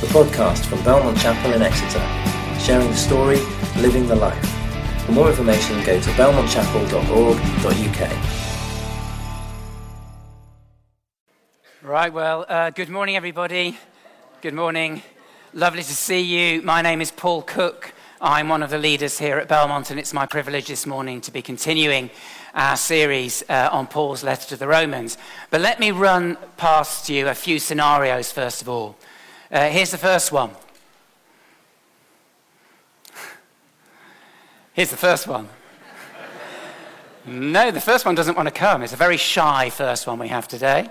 the podcast from Belmont Chapel in Exeter, sharing the story, living the life. For more information, go to belmontchapel.org.uk. Right, well, uh, good morning, everybody. Good morning. Lovely to see you. My name is Paul Cook. I'm one of the leaders here at Belmont, and it's my privilege this morning to be continuing our series uh, on Paul's letter to the Romans. But let me run past you a few scenarios, first of all. Uh, here's the first one. Here's the first one. No, the first one doesn't want to come. It's a very shy first one we have today.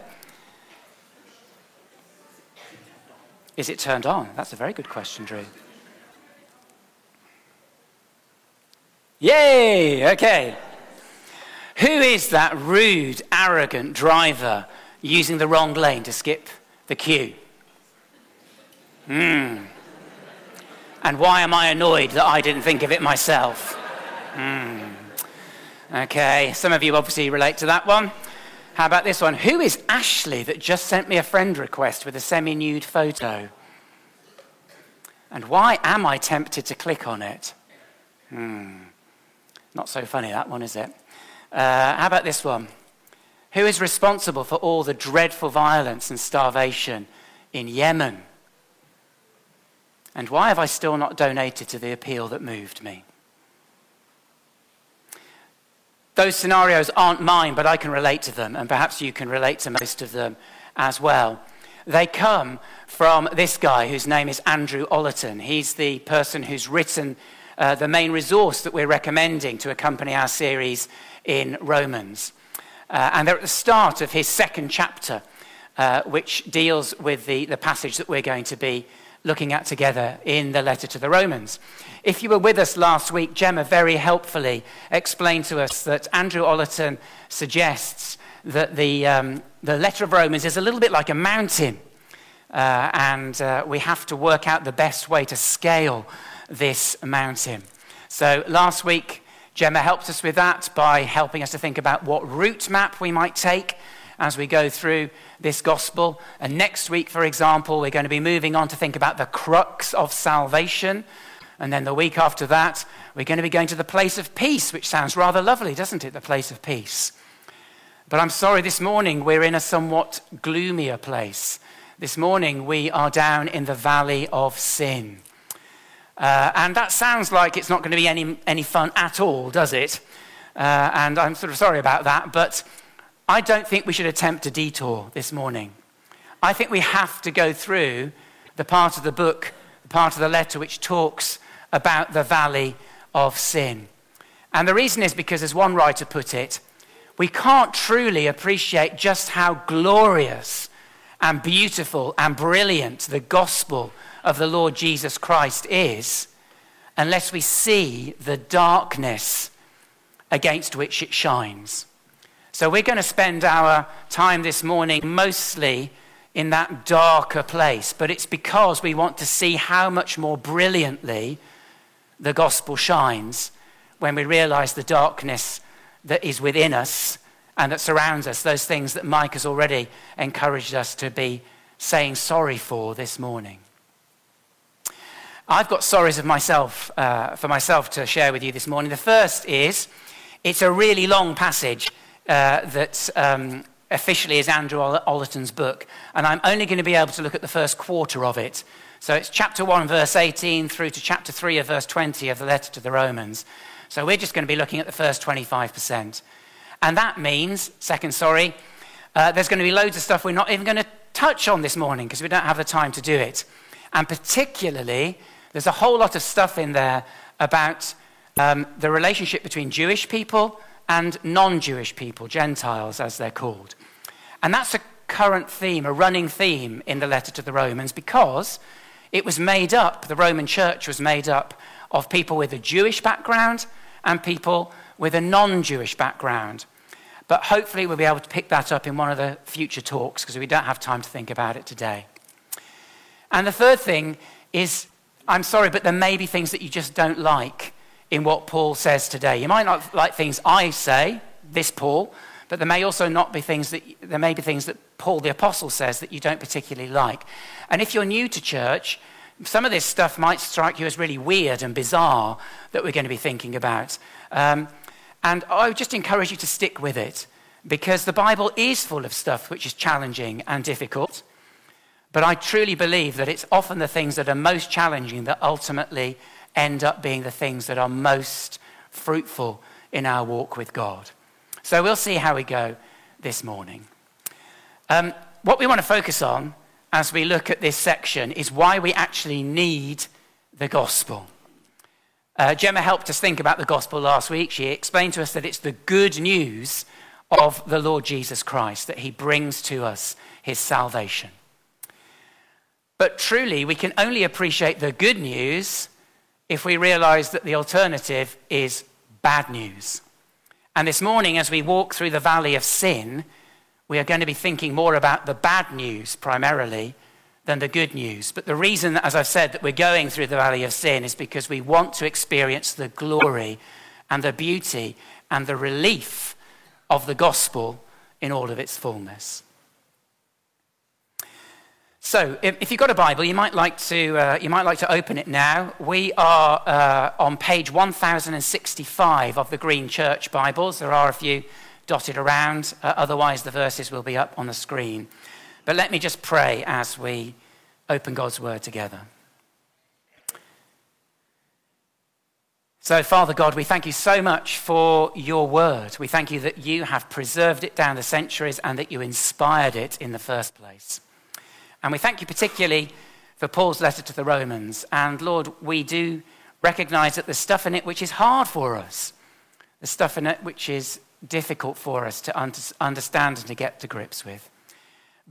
Is it turned on? That's a very good question, Drew. Yay! Okay. Who is that rude, arrogant driver using the wrong lane to skip the queue? Hmm. And why am I annoyed that I didn't think of it myself? Hmm. Okay, some of you obviously relate to that one. How about this one? Who is Ashley that just sent me a friend request with a semi nude photo? And why am I tempted to click on it? Hmm. Not so funny, that one, is it? Uh, how about this one? Who is responsible for all the dreadful violence and starvation in Yemen? And why have I still not donated to the appeal that moved me? Those scenarios aren't mine, but I can relate to them, and perhaps you can relate to most of them as well. They come from this guy whose name is Andrew Ollerton. He's the person who's written uh, the main resource that we're recommending to accompany our series in Romans. Uh, and they're at the start of his second chapter, uh, which deals with the, the passage that we're going to be looking at together in the letter to the Romans. If you were with us last week, Gemma very helpfully explained to us that Andrew Ollerton suggests that the, um, the letter of Romans is a little bit like a mountain, uh, and uh, we have to work out the best way to scale this mountain. So last week, Gemma helped us with that by helping us to think about what route map we might take as we go through this gospel. And next week, for example, we're going to be moving on to think about the crux of salvation. And then the week after that, we're going to be going to the place of peace, which sounds rather lovely, doesn't it? The place of peace. But I'm sorry, this morning we're in a somewhat gloomier place. This morning we are down in the valley of sin. Uh, and that sounds like it's not going to be any, any fun at all, does it? Uh, and I'm sort of sorry about that, but I don't think we should attempt a detour this morning. I think we have to go through the part of the book, the part of the letter which talks about the valley of sin. And the reason is because, as one writer put it, we can't truly appreciate just how glorious and beautiful and brilliant the gospel of the Lord Jesus Christ is unless we see the darkness against which it shines. So we're going to spend our time this morning mostly in that darker place, but it's because we want to see how much more brilliantly the gospel shines when we realize the darkness that is within us and that surrounds us, those things that Mike has already encouraged us to be saying sorry for this morning. I've got sorries of myself, uh, for myself to share with you this morning. The first is it's a really long passage uh, that um, officially is Andrew Ollerton's book, and I'm only going to be able to look at the first quarter of it. So it's chapter 1, verse 18, through to chapter 3 of verse 20 of the letter to the Romans. So we're just going to be looking at the first 25%. And that means, second, sorry, uh, there's going to be loads of stuff we're not even going to touch on this morning because we don't have the time to do it. And particularly, there's a whole lot of stuff in there about um, the relationship between Jewish people and non Jewish people, Gentiles as they're called. And that's a current theme, a running theme in the letter to the Romans because it was made up, the Roman church was made up of people with a Jewish background and people with a non Jewish background. But hopefully, we'll be able to pick that up in one of the future talks because we don't have time to think about it today. And the third thing is I'm sorry, but there may be things that you just don't like in what Paul says today. You might not like things I say, this Paul, but there may also not be things that there may be things that Paul the Apostle says that you don't particularly like. And if you're new to church, some of this stuff might strike you as really weird and bizarre that we're going to be thinking about. Um, and I would just encourage you to stick with it because the Bible is full of stuff which is challenging and difficult. But I truly believe that it's often the things that are most challenging that ultimately end up being the things that are most fruitful in our walk with God. So we'll see how we go this morning. Um, what we want to focus on as we look at this section is why we actually need the gospel. Uh, Gemma helped us think about the gospel last week. She explained to us that it's the good news of the Lord Jesus Christ, that he brings to us his salvation. But truly, we can only appreciate the good news if we realize that the alternative is bad news. And this morning, as we walk through the valley of sin, we are going to be thinking more about the bad news primarily than the good news. But the reason, as I've said, that we're going through the valley of sin is because we want to experience the glory and the beauty and the relief of the gospel in all of its fullness. So, if, you've got a Bible, you might like to, uh, you might like to open it now. We are uh, on page 1065 of the Green Church Bibles. There are a few dotted around, uh, otherwise, the verses will be up on the screen. But let me just pray as we open God's Word together. So, Father God, we thank you so much for your word. We thank you that you have preserved it down the centuries and that you inspired it in the first place. And we thank you particularly for Paul's letter to the Romans. And Lord, we do recognize that there's stuff in it which is hard for us, there's stuff in it which is difficult for us to understand and to get to grips with.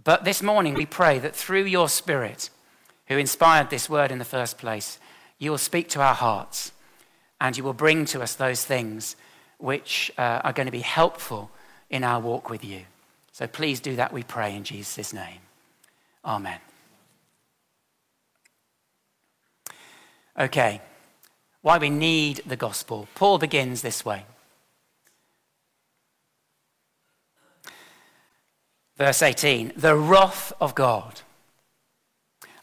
But this morning, we pray that through your Spirit, who inspired this word in the first place, you will speak to our hearts and you will bring to us those things which uh, are going to be helpful in our walk with you. So please do that, we pray, in Jesus' name. Amen. Okay, why we need the gospel. Paul begins this way. Verse 18 the wrath of God.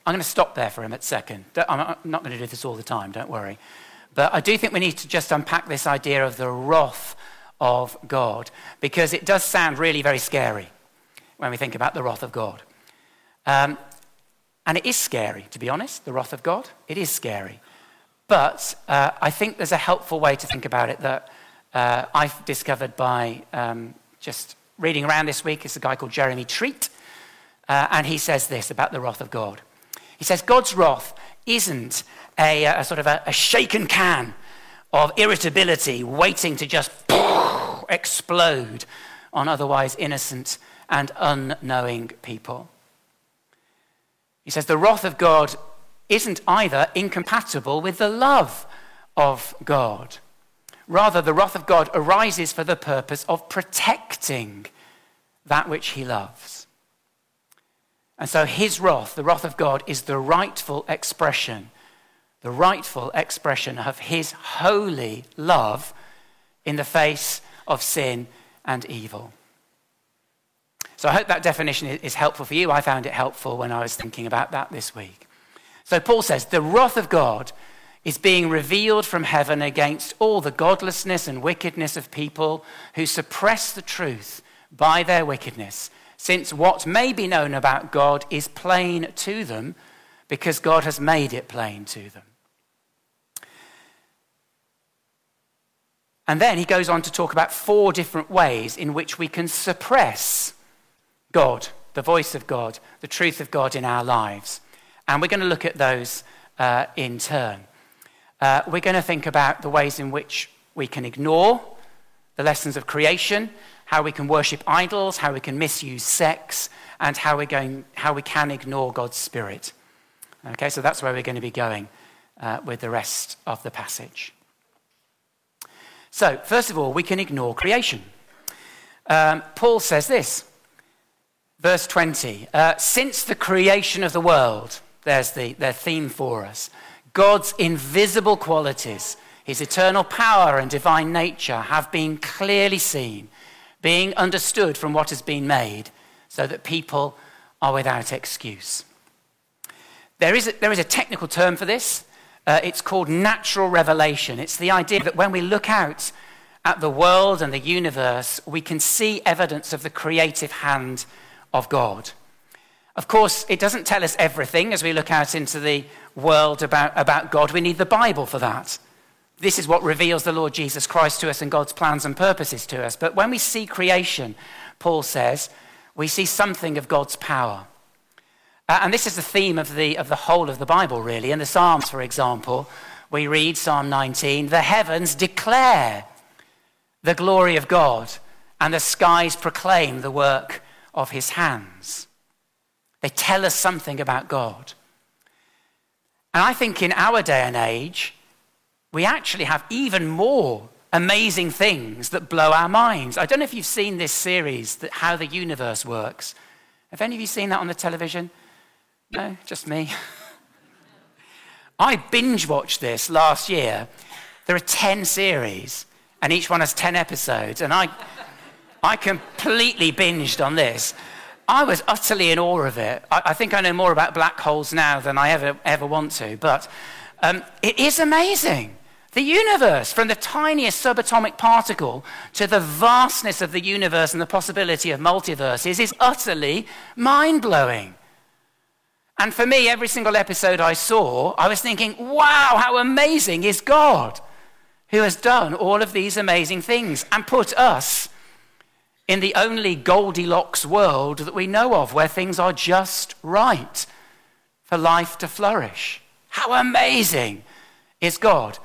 I'm going to stop there for a minute, second. I'm not going to do this all the time, don't worry. But I do think we need to just unpack this idea of the wrath of God because it does sound really very scary when we think about the wrath of God. Um, and it is scary, to be honest, the wrath of God. It is scary. But uh, I think there's a helpful way to think about it that uh, I've discovered by um, just reading around this week. It's a guy called Jeremy Treat. Uh, and he says this about the wrath of God. He says, God's wrath isn't a, a sort of a, a, shaken can of irritability waiting to just explode on otherwise innocent and unknowing people. He says the wrath of God isn't either incompatible with the love of God. Rather, the wrath of God arises for the purpose of protecting that which he loves. And so his wrath, the wrath of God, is the rightful expression, the rightful expression of his holy love in the face of sin and evil. So I hope that definition is helpful for you. I found it helpful when I was thinking about that this week. So Paul says, the wrath of God is being revealed from heaven against all the godlessness and wickedness of people who suppress the truth by their wickedness, since what may be known about God is plain to them because God has made it plain to them. And then he goes on to talk about four different ways in which we can suppress God, the voice of God, the truth of God in our lives. And we're going to look at those uh, in turn. Uh, we're going to think about the ways in which we can ignore the lessons of creation, how we can worship idols, how we can misuse sex, and how, we're going, how we can ignore God's Spirit. Okay, so that's where we're going to be going uh, with the rest of the passage. So, first of all, we can ignore creation. Um, Paul says this Verse 20 uh, Since the creation of the world, there's the, their theme for us, God's invisible qualities, his eternal power and divine nature have been clearly seen, being understood from what has been made, so that people are without excuse. There is a, there is a technical term for this. Uh, it's called natural revelation. It's the idea that when we look out at the world and the universe, we can see evidence of the creative hand of God. Of course, it doesn't tell us everything as we look out into the world about, about God. We need the Bible for that. This is what reveals the Lord Jesus Christ to us and God's plans and purposes to us. But when we see creation, Paul says, we see something of God's power. Uh, and this is the theme of the, of the whole of the Bible, really. In the Psalms, for example, we read Psalm 19 The heavens declare the glory of God, and the skies proclaim the work of his hands. They tell us something about God. And I think in our day and age, we actually have even more amazing things that blow our minds. I don't know if you've seen this series, that How the Universe Works. Have any of you seen that on the television? No, just me. I binge watched this last year. There are 10 series, and each one has 10 episodes, and I, I completely binged on this. I was utterly in awe of it. I, I, think I know more about black holes now than I ever, ever want to, but um, it is amazing. The universe, from the tiniest subatomic particle to the vastness of the universe and the possibility of multiverses, is utterly mind blowing. And for me, every single episode I saw, I was thinking, wow, how amazing is God who has done all of these amazing things and put us in the only Goldilocks world that we know of where things are just right for life to flourish. How amazing is God!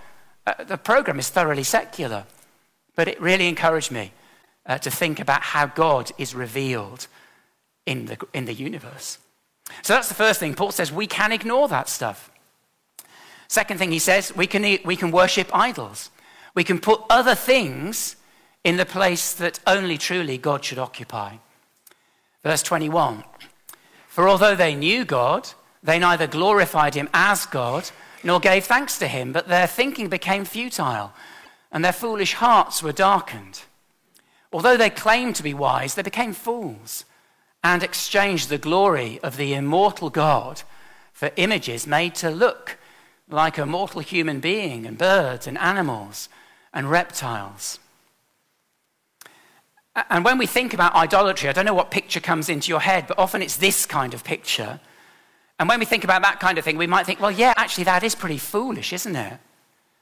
Uh, the program is thoroughly secular, but it really encouraged me uh, to think about how God is revealed in the, in the universe. So that's the first thing. Paul says we can ignore that stuff. Second thing he says, we can, we can worship idols. We can put other things in the place that only truly God should occupy. Verse 21 For although they knew God, they neither glorified him as God nor gave thanks to him, but their thinking became futile, and their foolish hearts were darkened. Although they claimed to be wise, they became fools and exchanged the glory of the immortal God for images made to look like a mortal human being and birds and animals and reptiles. And when we think about idolatry, I don't know what picture comes into your head, but often it's this kind of picture and when we think about that kind of thing, we might think, well, yeah, actually, that is pretty foolish, isn't it?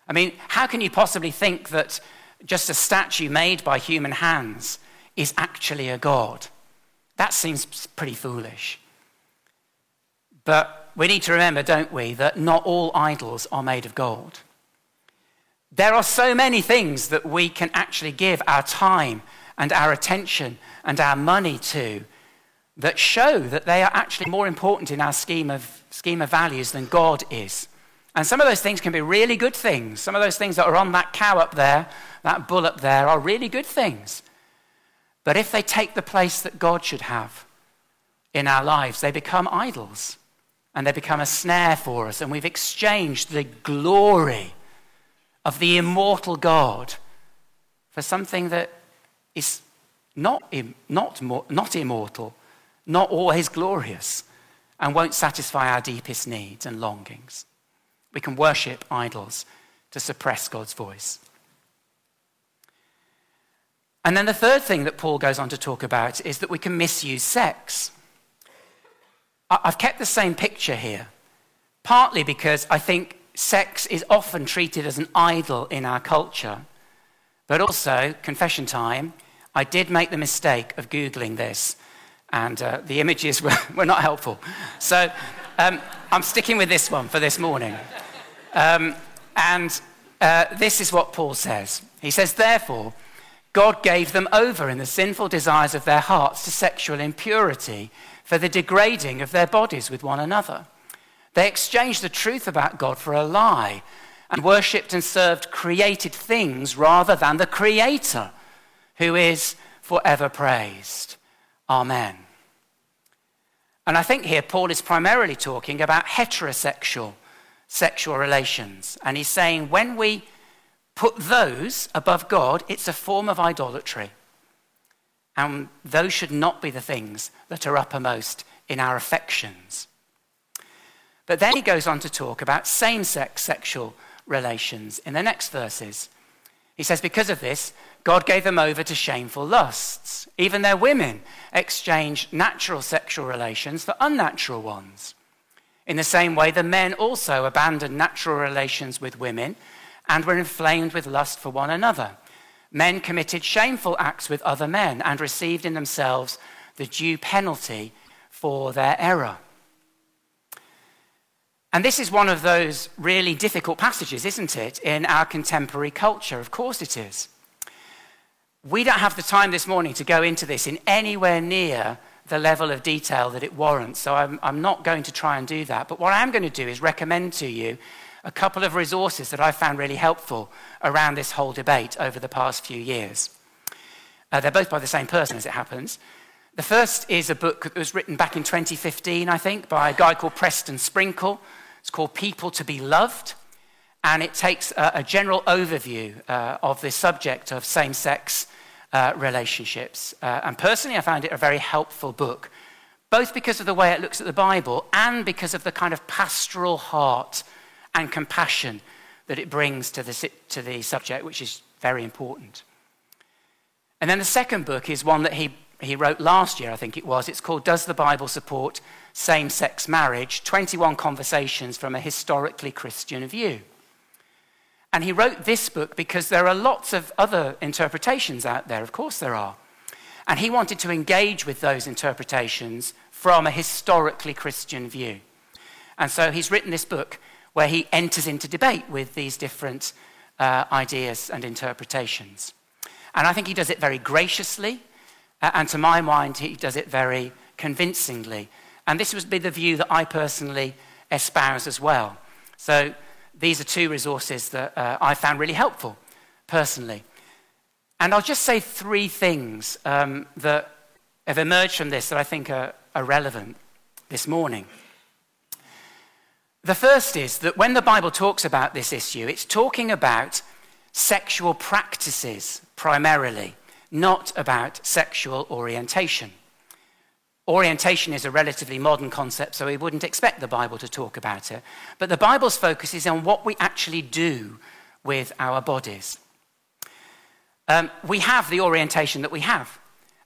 I mean, how can you possibly think that just a statue made by human hands is actually a god? That seems pretty foolish. But we need to remember, don't we, that not all idols are made of gold. There are so many things that we can actually give our time and our attention and our money to that show that they are actually more important in our scheme of, scheme of values than God is. And some of those things can be really good things. Some of those things that are on that cow up there, that bull up there, are really good things. But if they take the place that God should have in our lives, they become idols and they become a snare for us. And we've exchanged the glory of the immortal God for something that is not, not, not immortal not always glorious, and won't satisfy our deepest needs and longings. We can worship idols to suppress God's voice. And then the third thing that Paul goes on to talk about is that we can misuse sex. I've kept the same picture here, partly because I think sex is often treated as an idol in our culture, but also, confession time, I did make the mistake of Googling this and uh, the images were, were, not helpful. So um, I'm sticking with this one for this morning. Um, and uh, this is what Paul says He says, Therefore, God gave them over in the sinful desires of their hearts to sexual impurity for the degrading of their bodies with one another. They exchanged the truth about God for a lie and worshipped and served created things rather than the Creator, who is forever praised. Amen. And I think here Paul is primarily talking about heterosexual sexual relations. And he's saying when we put those above God, it's a form of idolatry. and those should not be the things that are uppermost in our affections. But then he goes on to talk about same sex sexual relations in the next verses. He says, Because of this, God gave them over to shameful lusts. Even their women exchanged natural sexual relations for unnatural ones. In the same way, the men also abandoned natural relations with women and were inflamed with lust for one another. Men committed shameful acts with other men and received in themselves the due penalty for their error. And this is one of those really difficult passages, isn't it, in our contemporary culture? Of course it is. We don't have the time this morning to go into this in anywhere near the level of detail that it warrants, so I'm, I'm not going to try and do that. But what I am going to do is recommend to you a couple of resources that I found really helpful around this whole debate over the past few years. Uh, they're both by the same person, as it happens. The first is a book that was written back in 2015, I think, by a guy called Preston Sprinkle. It's called People to Be Loved, and it takes a, a general overview uh, of the subject of same sex uh, relationships. Uh, and personally, I found it a very helpful book, both because of the way it looks at the Bible and because of the kind of pastoral heart and compassion that it brings to the, to the subject, which is very important. And then the second book is one that he, he wrote last year, I think it was. It's called Does the Bible Support Same Sex Marriage? 21 Conversations from a Historically Christian View. And he wrote this book because there are lots of other interpretations out there, of course there are. And he wanted to engage with those interpretations from a historically Christian view. And so he's written this book where he enters into debate with these different uh, ideas and interpretations. And I think he does it very graciously, uh, and to my mind, he does it very convincingly. And this would be the view that I personally espouse as well. So these are two resources that uh, I found really helpful personally. And I'll just say three things um, that have emerged from this that I think are, are relevant this morning. The first is that when the Bible talks about this issue, it's talking about sexual practices primarily, not about sexual orientation. Orientation is a relatively modern concept, so we wouldn't expect the Bible to talk about it. But the Bible's focus is on what we actually do with our bodies. Um, we have the orientation that we have.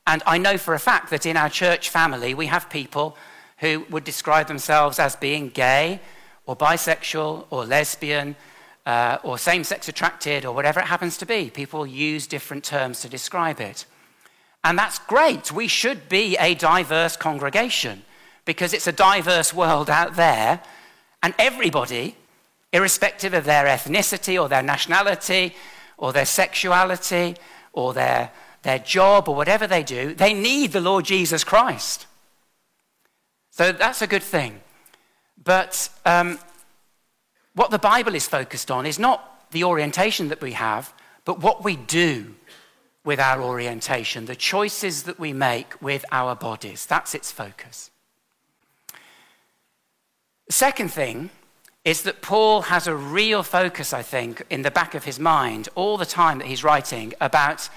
And I know for a fact that in our church family, we have people who would describe themselves as being gay, or bisexual or lesbian uh, or same sex attracted or whatever it happens to be. People use different terms to describe it. And that's great. We should be a diverse congregation because it's a diverse world out there, and everybody, irrespective of their ethnicity or their nationality or their sexuality or their, their job or whatever they do, they need the Lord Jesus Christ. So that's a good thing. But um, what the Bible is focused on is not the orientation that we have, but what we do with our orientation, the choices that we make with our bodies. That's its focus. The second thing is that Paul has a real focus, I think, in the back of his mind all the time that he's writing about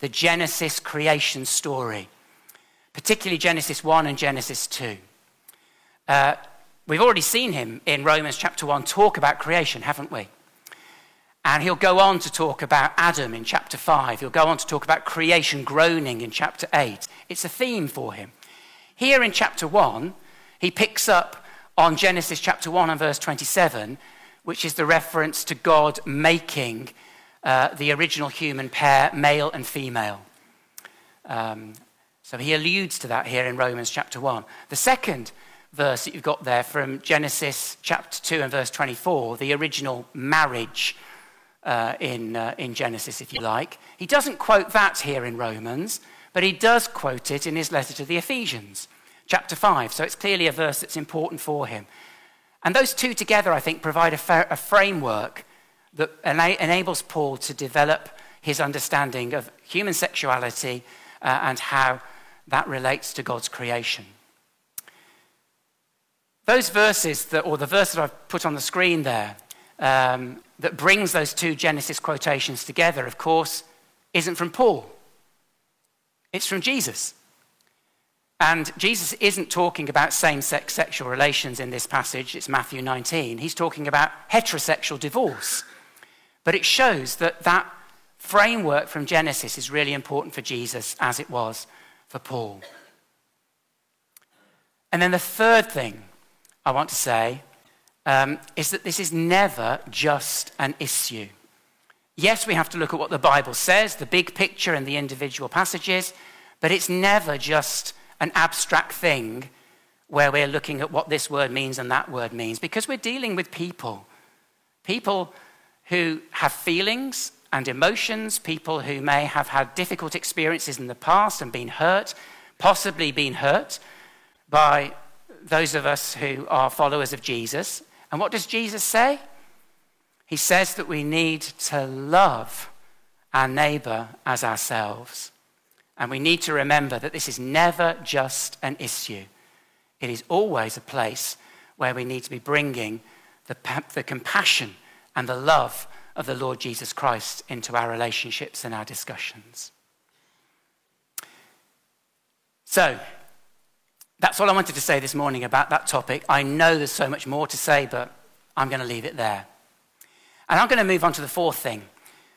the Genesis creation story, particularly Genesis 1 and Genesis 2. Uh, We've already seen him in Romans chapter 1 talk about creation, haven't we? And he'll go on to talk about Adam in chapter 5. He'll go on to talk about creation groaning in chapter 8. It's a theme for him. Here in chapter 1, he picks up on Genesis chapter 1 and verse 27, which is the reference to God making uh, the original human pair, male and female. Um, so he alludes to that here in Romans chapter 1. The second verse that you've got there from Genesis chapter 2 and verse 24, the original marriage uh, in, uh, in Genesis, if you like. He doesn't quote that here in Romans, but he does quote it in his letter to the Ephesians, chapter 5. So it's clearly a verse that's important for him. And those two together, I think, provide a, fa- a framework that ena- enables Paul to develop his understanding of human sexuality uh, and how that relates to God's creation. Those verses, that, or the verse that I've put on the screen there, um, that brings those two Genesis quotations together, of course, isn't from Paul. It's from Jesus. And Jesus isn't talking about same sex sexual relations in this passage, it's Matthew 19. He's talking about heterosexual divorce. But it shows that that framework from Genesis is really important for Jesus as it was for Paul. And then the third thing I want to say um, is that this is never just an issue. Yes, we have to look at what the Bible says, the big picture and the individual passages, but it's never just an abstract thing where we're looking at what this word means and that word means, because we're dealing with people. People who have feelings and emotions, people who may have had difficult experiences in the past and been hurt, possibly been hurt by those of us who are followers of Jesus. And what does Jesus say? He says that we need to love our neighbor as ourselves. And we need to remember that this is never just an issue. It is always a place where we need to be bringing the, the compassion and the love of the Lord Jesus Christ into our relationships and our discussions. So, that's all I wanted to say this morning about that topic. I know there's so much more to say, but I'm going to leave it there. And I'm going to move on to the fourth thing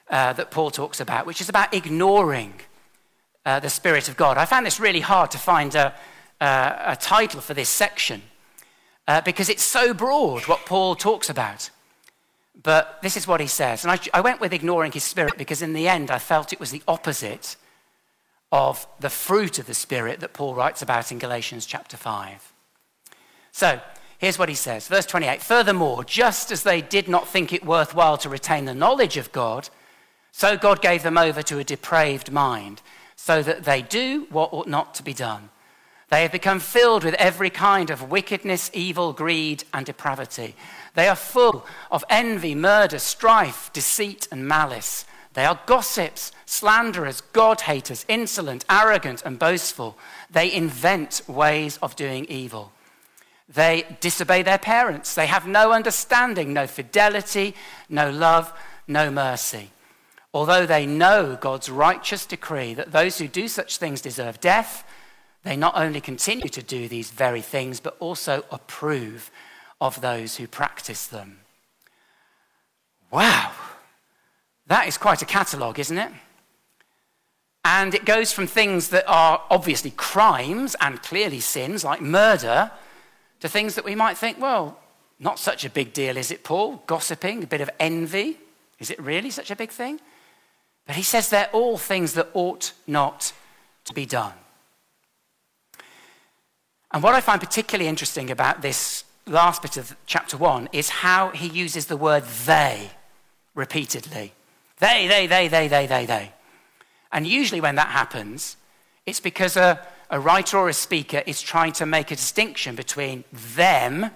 uh, that Paul talks about, which is about ignoring uh, the Spirit of God. I found this really hard to find a, a title for this section uh, because it's so broad what Paul talks about. But this is what he says. And I, I went with ignoring his Spirit because in the end I felt it was the opposite of the fruit of the Spirit that Paul writes about in Galatians chapter 5. So, here's what he says. Verse 28 Furthermore, just as they did not think it worthwhile to retain the knowledge of God, so God gave them over to a depraved mind, so that they do what ought not to be done. They have become filled with every kind of wickedness, evil, greed, and depravity. They are full of envy, murder, strife, deceit, and malice. They are gossips, slanderers, God haters, insolent, arrogant, and boastful. They invent ways of doing evil. They disobey their parents. They have no understanding, no fidelity, no love, no mercy. Although they know God's righteous decree that those who do such things deserve death, they not only continue to do these very things, but also approve of those who practice them. Wow. That is quite a catalogue, isn't it? And it goes from things that are obviously crimes and clearly sins, like murder, to things that we might think, well, not such a big deal, is it, Paul? Gossiping, a bit of envy. Is it really such a big thing? But he says they're all things that ought not to be done. And what I find particularly interesting about this last bit of chapter one is how he uses the word they repeatedly. They, they, they, they, they, they, they. And usually when that happens, it's because a, a writer or a speaker is trying to make a distinction between them,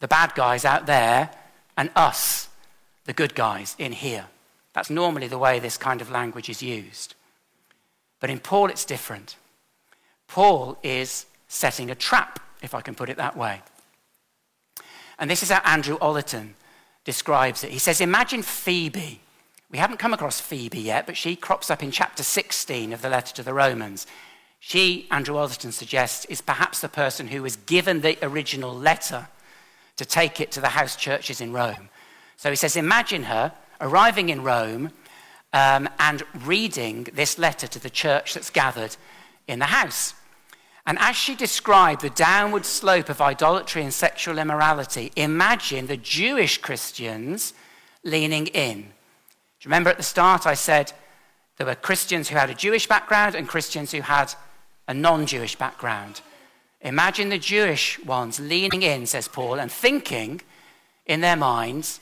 the bad guys out there, and us, the good guys in here. That's normally the way this kind of language is used. But in Paul, it's different. Paul is setting a trap, if I can put it that way. And this is how Andrew Ollerton describes it. He says, Imagine Phoebe we haven't come across Phoebe yet, but she crops up in chapter 16 of the letter to the Romans. She, Andrew Ollerton suggests, is perhaps the person who was given the original letter to take it to the house churches in Rome. So he says, Imagine her arriving in Rome um, and reading this letter to the church that's gathered in the house. And as she described the downward slope of idolatry and sexual immorality, imagine the Jewish Christians leaning in do you remember at the start I said there were Christians who had a Jewish background and Christians who had a non Jewish background? Imagine the Jewish ones leaning in, says Paul, and thinking in their minds,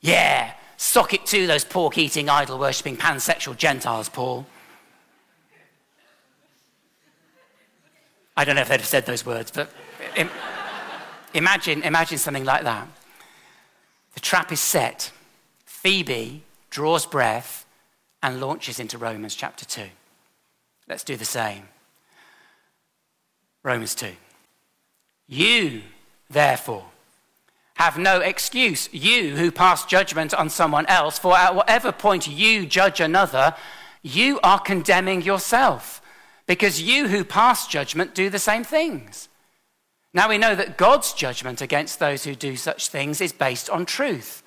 yeah, sock it to those pork eating, idol worshipping, pansexual Gentiles, Paul. I don't know if they'd have said those words, but imagine, imagine something like that. The trap is set. Phoebe draws breath, and launches into Romans chapter 2. Let's do the same. Romans 2. You, therefore, have no excuse. You who pass judgment on someone else, for at whatever point you judge another, you are condemning yourself because you who pass judgment do the same things. Now we know that God's judgment against those who do such things is based on truth.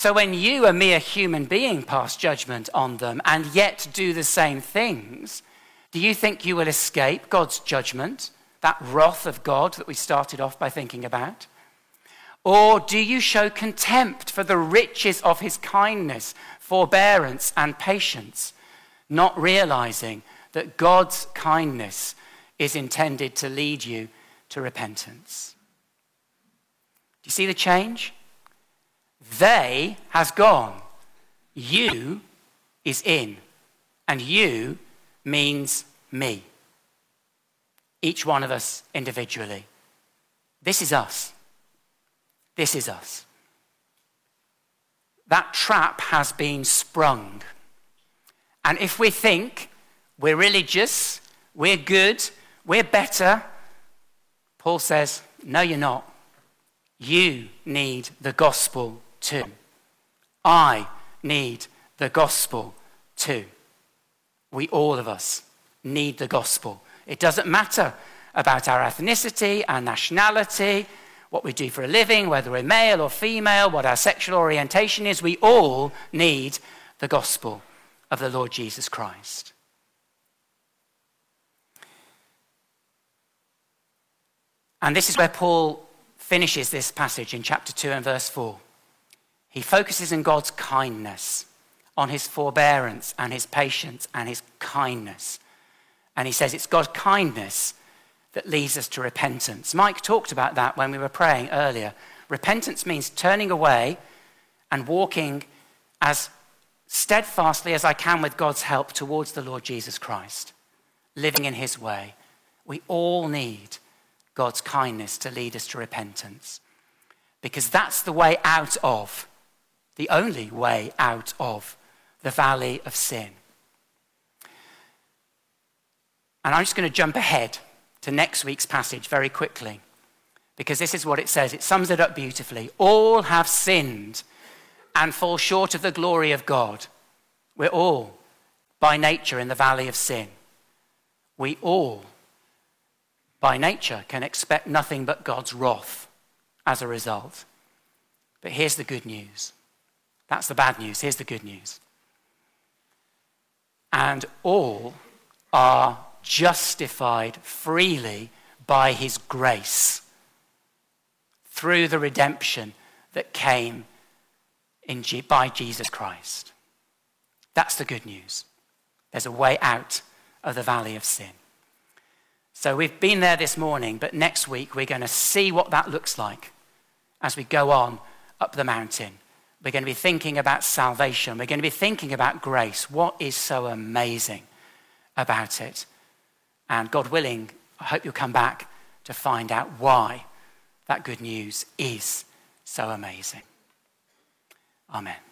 So when you, a mere human being, pass judgment on them and yet do the same things, do you think you will escape God's judgment, that wrath of God that we started off by thinking about? Or do you show contempt for the riches of his kindness, forbearance, and patience, not realizing that God's kindness is intended to lead you to repentance? Do you see the change? They has gone. You is in. And you means me. Each one of us individually. This is us. This is us. That trap has been sprung. And if we think we're religious, we're good, we're better, Paul says, no, you're not. You need the gospel too. I need the gospel too. We, all of us, need the gospel. It doesn't matter about our ethnicity, our nationality, what we do for a living, whether we're male or female, what our sexual orientation is. We all need the gospel of the Lord Jesus Christ. And this is where Paul finishes this passage in chapter 2 and verse 4. He focuses on God's kindness, on his forbearance and his patience and his kindness. And he says it's God's kindness that leads us to repentance. Mike talked about that when we were praying earlier. Repentance means turning away and walking as steadfastly as I can with God's help towards the Lord Jesus Christ, living in his way. We all need God's kindness to lead us to repentance because that's the way out of, the only way out of the valley of sin. And I'm just going to jump ahead to next week's passage very quickly because this is what it says. It sums it up beautifully. All have sinned and fall short of the glory of God. We're all, by nature, in the valley of sin. We all, by nature, can expect nothing but God's wrath as a result. But here's the good news. That's the bad news. Here's the good news. And all are justified freely by his grace through the redemption that came G- by Jesus Christ. That's the good news. There's a way out of the valley of sin. So we've been there this morning, but next week we're going to see what that looks like as we go on up the mountain. We're going to be thinking about salvation. We're going to be thinking about grace. What is so amazing about it? And God willing, I hope you'll come back to find out why that good news is so amazing. Amen.